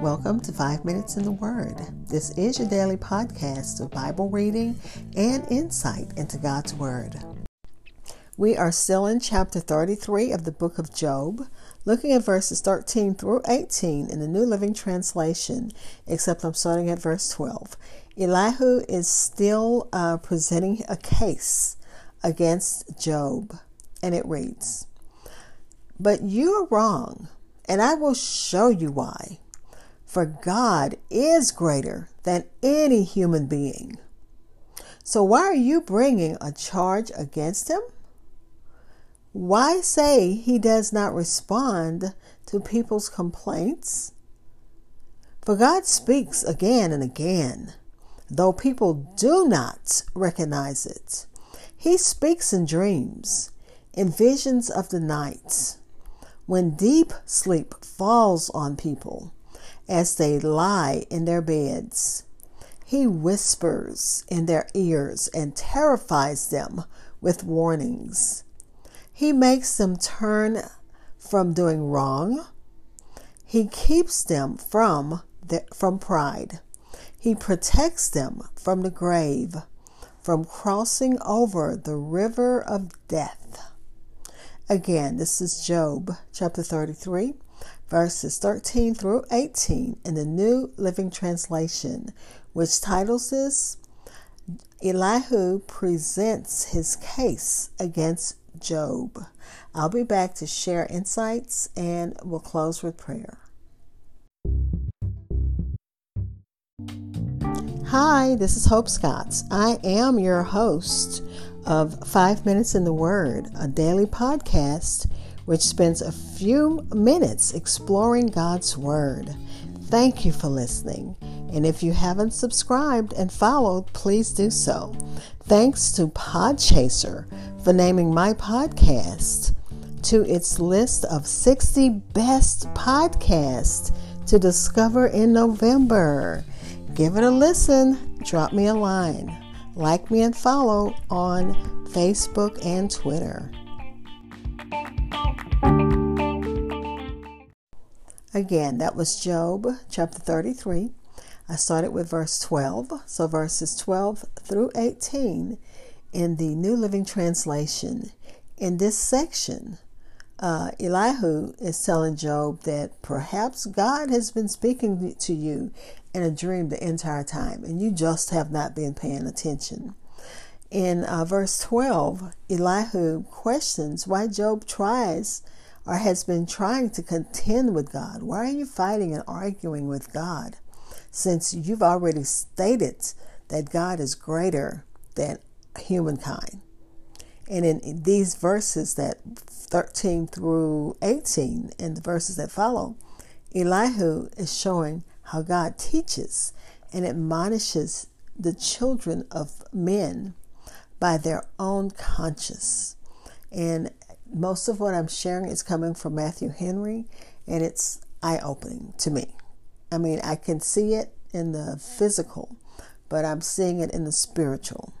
Welcome to Five Minutes in the Word. This is your daily podcast of Bible reading and insight into God's Word. We are still in chapter 33 of the book of Job, looking at verses 13 through 18 in the New Living Translation, except I'm starting at verse 12. Elihu is still uh, presenting a case against Job, and it reads But you are wrong, and I will show you why. For God is greater than any human being. So why are you bringing a charge against him? Why say he does not respond to people's complaints? For God speaks again and again, though people do not recognize it. He speaks in dreams, in visions of the night, when deep sleep falls on people as they lie in their beds. He whispers in their ears and terrifies them with warnings. He makes them turn from doing wrong. He keeps them from, the, from pride. He protects them from the grave, from crossing over the river of death. Again, this is Job chapter 33, verses 13 through 18 in the New Living Translation, which titles this Elihu presents his case against Job. I'll be back to share insights and we'll close with prayer. Hi, this is Hope Scotts. I am your host of Five Minutes in the Word, a daily podcast which spends a few minutes exploring God's Word. Thank you for listening. And if you haven't subscribed and followed, please do so. Thanks to Podchaser for naming my podcast to its list of 60 best podcasts to discover in November. Give it a listen, drop me a line, like me and follow on Facebook and Twitter. Again, that was Job chapter 33. I started with verse 12, so verses 12 through 18 in the New Living Translation. In this section, uh, Elihu is telling Job that perhaps God has been speaking to you in a dream the entire time, and you just have not been paying attention. In uh, verse 12, Elihu questions why Job tries or has been trying to contend with God. Why are you fighting and arguing with God? Since you've already stated that God is greater than humankind. And in these verses that 13 through 18 and the verses that follow, Elihu is showing how God teaches and admonishes the children of men by their own conscience. And most of what I'm sharing is coming from Matthew Henry, and it's eye opening to me. I mean, I can see it in the physical, but I'm seeing it in the spiritual.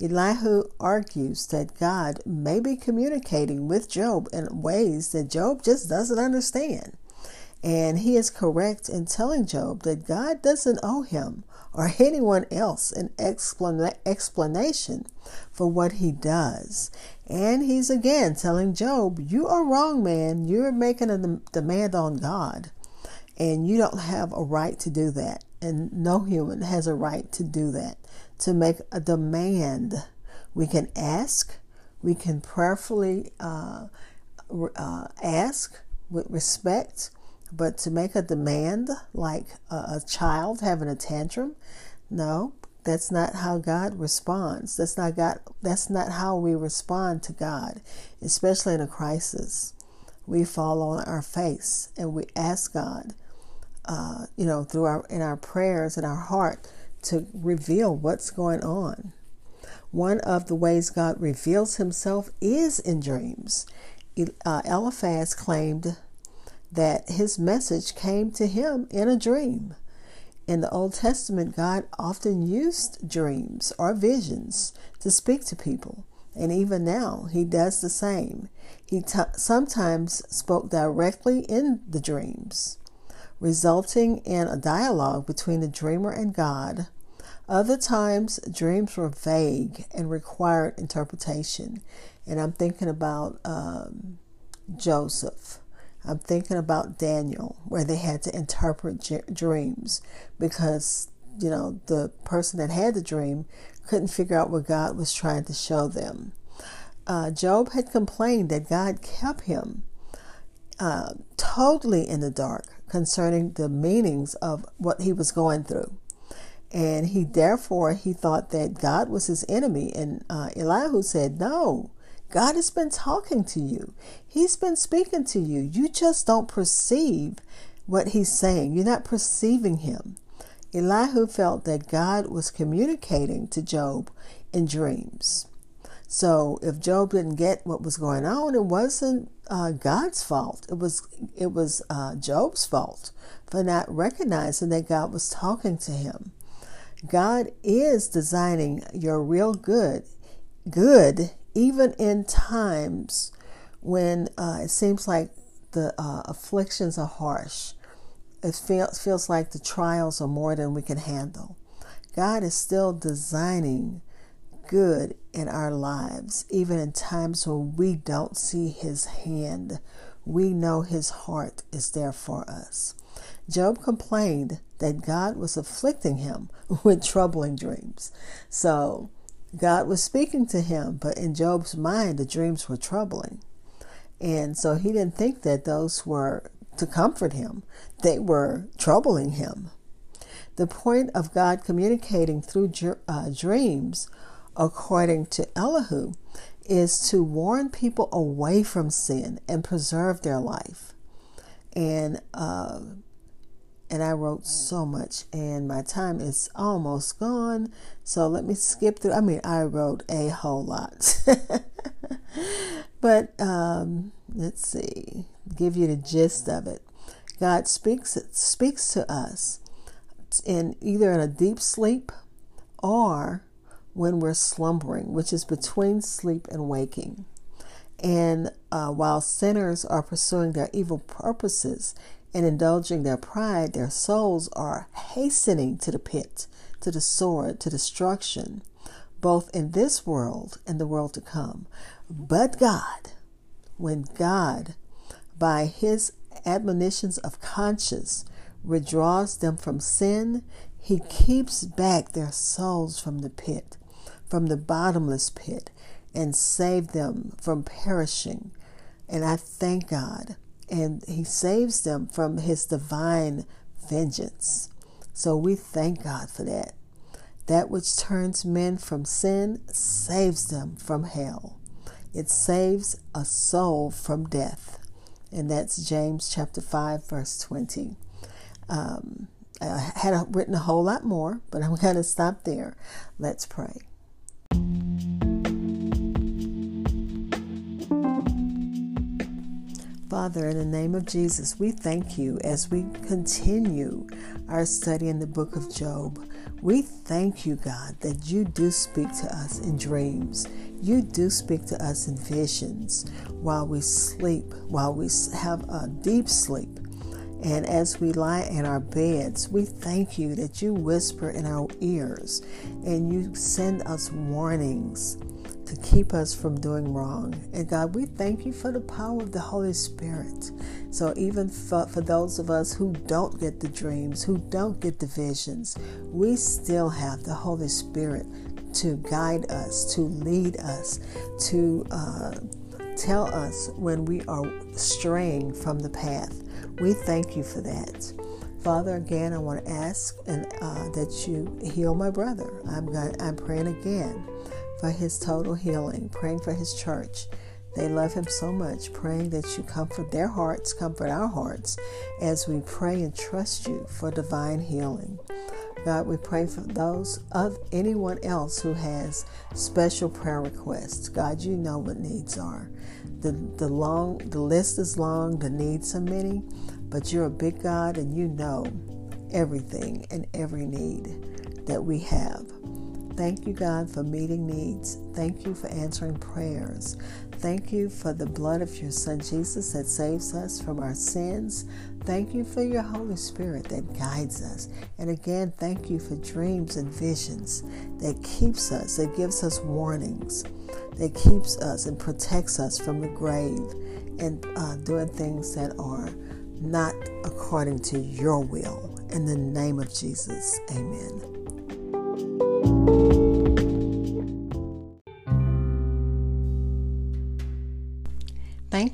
Elihu argues that God may be communicating with Job in ways that Job just doesn't understand. And he is correct in telling Job that God doesn't owe him or anyone else an explanation for what he does. And he's again telling Job, You are wrong, man. You're making a demand on God, and you don't have a right to do that. And no human has a right to do that, to make a demand. We can ask, we can prayerfully uh, uh, ask with respect, but to make a demand like a, a child having a tantrum, no, that's not how God responds. That's not God. That's not how we respond to God, especially in a crisis. We fall on our face and we ask God, uh, you know, through our in our prayers in our heart to reveal what's going on. One of the ways God reveals Himself is in dreams. Uh, Eliphaz claimed that his message came to him in a dream. In the Old Testament, God often used dreams or visions to speak to people, and even now, He does the same. He t- sometimes spoke directly in the dreams. resulting in a dialogue between the dreamer and God. Other times, dreams were vague and required interpretation. And I'm thinking about um, Joseph. I'm thinking about Daniel, where they had to interpret j- dreams because, you know, the person that had the dream couldn't figure out what God was trying to show them. Uh, Job had complained that God kept him uh, totally in the dark concerning the meanings of what he was going through. And he therefore he thought that God was his enemy. And uh, Elihu said, No, God has been talking to you. He's been speaking to you. You just don't perceive what he's saying. You're not perceiving him. Elihu felt that God was communicating to Job in dreams. So if Job didn't get what was going on, it wasn't uh, God's fault. It was it was uh, Job's fault for not recognizing that God was talking to him. God is designing your real good, good even in times when uh, it seems like the uh, afflictions are harsh. It feels feels like the trials are more than we can handle. God is still designing good in our lives, even in times when we don't see His hand. We know His heart is there for us. Job complained that God was afflicting him with troubling dreams. So God was speaking to him, but in Job's mind, the dreams were troubling. And so he didn't think that those were to comfort him, they were troubling him. The point of God communicating through uh, dreams according to Elihu, is to warn people away from sin and preserve their life. And uh, and I wrote so much, and my time is almost gone. So let me skip through. I mean, I wrote a whole lot, but um, let's see, give you the gist of it. God speaks speaks to us in either in a deep sleep or when we're slumbering, which is between sleep and waking. And uh, while sinners are pursuing their evil purposes and indulging their pride, their souls are hastening to the pit, to the sword, to destruction, both in this world and the world to come. But God, when God, by his admonitions of conscience, withdraws them from sin, he keeps back their souls from the pit from the bottomless pit and save them from perishing. And I thank God. And He saves them from His divine vengeance. So we thank God for that. That which turns men from sin saves them from hell. It saves a soul from death. And that's James chapter 5, verse 20. Um, I had written a whole lot more, but I'm going to stop there. Let's pray. Father, in the name of Jesus, we thank you as we continue our study in the book of Job. We thank you, God, that you do speak to us in dreams. You do speak to us in visions while we sleep, while we have a deep sleep. And as we lie in our beds, we thank you that you whisper in our ears and you send us warnings to keep us from doing wrong. And God, we thank you for the power of the Holy Spirit. So, even for, for those of us who don't get the dreams, who don't get the visions, we still have the Holy Spirit to guide us, to lead us, to uh, tell us when we are straying from the path. We thank you for that. Father, again, I want to ask and uh, that you heal my brother. I'm going, I'm praying again for his total healing, praying for his church. They love him so much, praying that you comfort their hearts, comfort our hearts as we pray and trust you for divine healing. God, we pray for those of anyone else who has special prayer requests. God, you know what needs are. The the long the list is long, the needs are many, but you're a big God and you know everything and every need that we have. Thank you, God, for meeting needs. Thank you for answering prayers. Thank you for the blood of your Son Jesus that saves us from our sins. Thank you for your Holy Spirit that guides us. And again, thank you for dreams and visions that keeps us, that gives us warnings, that keeps us and protects us from the grave and uh, doing things that are not according to your will. In the name of Jesus, amen.